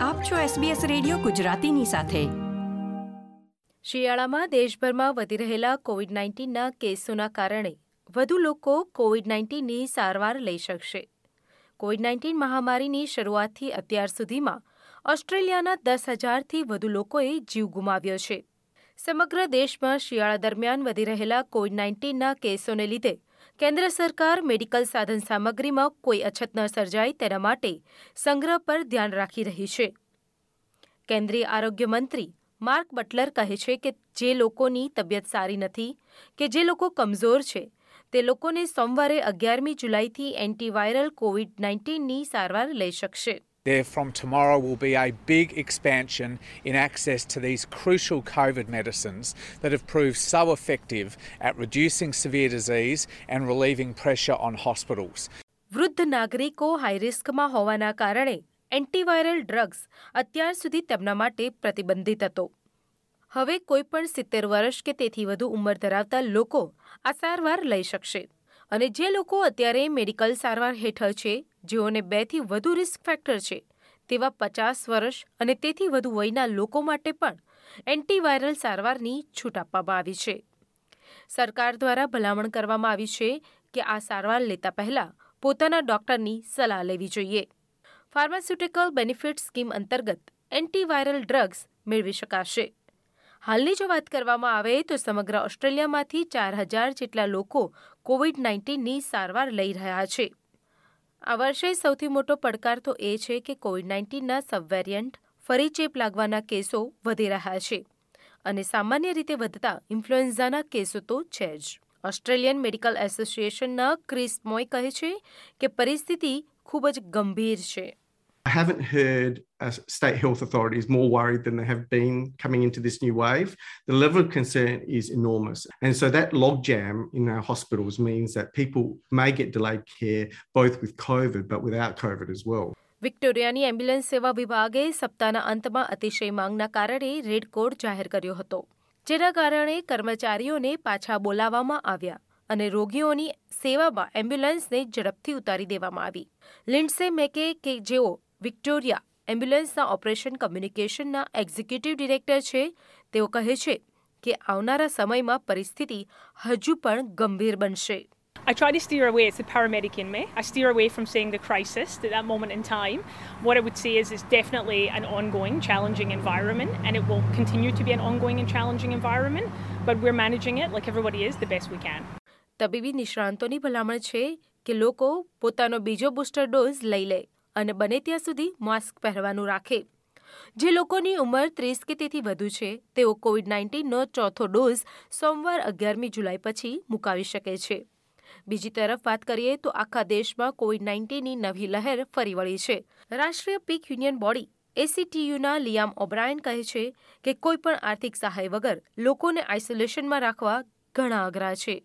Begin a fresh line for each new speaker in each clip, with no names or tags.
આપ છો SBS radio ગુજરાતીની સાથે.
શિયાળામાં દેશભરમાં વધી રહેલા કોવિડ નાઇન્ટીનના કેસોના કારણે વધુ લોકો કોવિડ નાઇન્ટીનની સારવાર લઈ શકશે. કોવિડ નાઇન્ટીન મહામારીની શરૂઆતથી અત્યાર સુધીમાં ઓસ્ટ્રેલિયાના દસ હજારથી વધુ લોકોએ જીવ ગુમાવ્યો છે. સમગ્ર દેશમાં શિયાળા દરમિયાન વધી રહેલા કોવિડ નાઇન્ટીનના કેસોને લીધે કેન્દ્ર સરકાર મેડિકલ સાધન સામગ્રીમાં કોઈ અછત ન સર્જાય તેના માટે સંગ્રહ પર ધ્યાન રાખી રહી છે. કેન્દ્રીય આરોગ્ય મંત્રી માર્ક બટલર કહે છે કે જે લોકોની તબિયત સારી નથી કે જે લોકો કમજોર છે, તે લોકોને સોમવારે અગિયારમી જુલાઈથી એન્ટીવાયરલ કોવિડ નાઇન્ટીનની સારવાર લઈ શકશે.
There from tomorrow will be a big expansion in access to these crucial COVID medicines that have proved so effective at reducing severe disease and relieving pressure on hospitals.
વૃદ્ધ નાગરિકો high રિસ્કમાં હોવાના કારણે antiviral drugs અત્યાર સુધી તેમના માટે પ્રતિબંધિત હતો હવે કોઈપણ સિત્તેર વર્ષ કે તેથી વધુ ઉંમર ધરાવતા લોકો આ સારવાર લઈ શકશે અને જે લોકો અત્યારે મેડિકલ સારવાર હેઠળ છે, જેઓને બેથી વધુ રિસ્ક ફેક્ટર છે, તેવા પચાસ વર્ષ અને તેથી વધુ વયના લોકો માટે પણ એન્ટીવાયરલ સારવારની છૂટ આપવામાં આવી છે. સરકાર દ્વારા ભલામણ કરવામાં આવી છે કે આ સારવાર લેતા પહેલા પોતાના ડોક્ટરની સલાહ લેવી જોઈએ. ફાર્માસ્યુટિકલ બેનિફિટ સ્કીમ અંતર્ગત એન્ટીવાયરલ ડ્રગ્સ મેળવી શકાશે. હાલની જો વાત કરવામાં આવે તો સમગ્ર ઓસ્ટ્રેલિયામાંથી ચાર હજાર જેટલા લોકો કોવિડ નાઇન્ટીનની સારવાર લઈ રહ્યા છે. આ વર્ષે સૌથી મોટો પડકાર તો એ છે કે કોવિડ નાઇન્ટીનના સબવેરિયન્ટ ફરી ચેપ લાગવાના કેસો વધી રહ્યા છે અને સામાન્ય રીતે વધતા ઇન્ફ્લુએન્ઝાના કેસો તો છે જ. ઓસ્ટ્રેલિયન મેડિકલ એસોસિએશનના ક્રિસ મોય કહે છે કે પરિસ્થિતિ ખૂબ જ ગંભીર છે.
I haven't heard uh, state health authorities more worried than they have been coming into this new wave. The level of concern is enormous. And so that logjam in our hospitals means that people may get delayed care both with COVID but without COVID as well.
વિક્ટોરિયાની ambulance સેવા વિભાગે સપ્તાહના અંતમાં અતિશય માંગના કારણે red code જાહેર કર્યો હતો જેના કારણે કર્મચારીઓને પાછા બોલાવવામાં આવ્યા અને રોગીઓની સેવામાં એમ્બ્યુલન્સને ઝડપથી ઉતારી દેવામાં આવી લિન્ડસે મેકે કે જેઓ વિક્ટોરિયા એમ્બ્યુલન્સના ઓપરેશન કમ્યુનિકેશનના એક્ઝિક્યુટિવ ડિરેક્ટર છે તેઓ કહે છે કે આવનારા સમયમાં પરિસ્થિતિ હજુ પણ ગંભીર બનશે
I try to steer away, it's the paramedic in me. I steer away from seeing the crisis at that moment in time. What I would say is it's definitely an ongoing, challenging environment, and it will continue to be an ongoing and challenging environment, but we're managing it like everybody is the best we can.
તબીબી નિષ્ણાંતોની ભલામણ છે કે લોકો પોતાનો બીજો booster dose લઈ લે અને બને ત્યાં સુધી માસ્ક પહેરવાનું રાખે. જે લોકોની ઉંમર ત્રીસ કે તેથી વધુ છે, તેઓ કોવિડ નાઇન્ટીનનો ચોથો ડોઝ સોમવાર અગિયારમી જુલાઈ પછી મુકાવી શકે છે. બીજી તરફ વાત કરીએ તો આખા દેશમાં કોવિડ નાઇન્ટીનની નવી લહેર ફરી વળી છે. રાષ્ટ્રીય પીક યુનિયન બોડી એસીટીયુના લિયામ ઓબ્રાયન કહે છે કે કોઈ પણ આર્થિક સહાય વગર લોકોને આઇસોલેશનમાં રાખવા ઘણા અઘરા છે.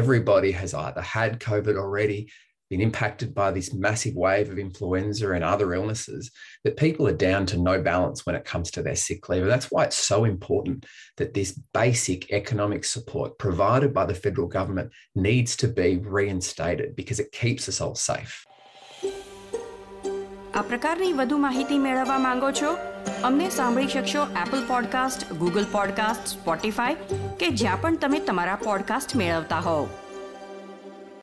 Everybody has either had COVID already been impacted by this massive wave of influenza and other illnesses that people are down to no balance when it comes to their sick leave. And that's why it's so important that this basic economic support provided by the federal government needs to be reinstated because it keeps us all safe.
આ પ્રકારની વધુ માહિતી મેળવવા માંગો છો અમને સાંભળી શકશો Apple podcast Google podcast Spotify કે જ્યાં પણ તમે તમારા પોડકાસ્ટ મેળવતા હોવ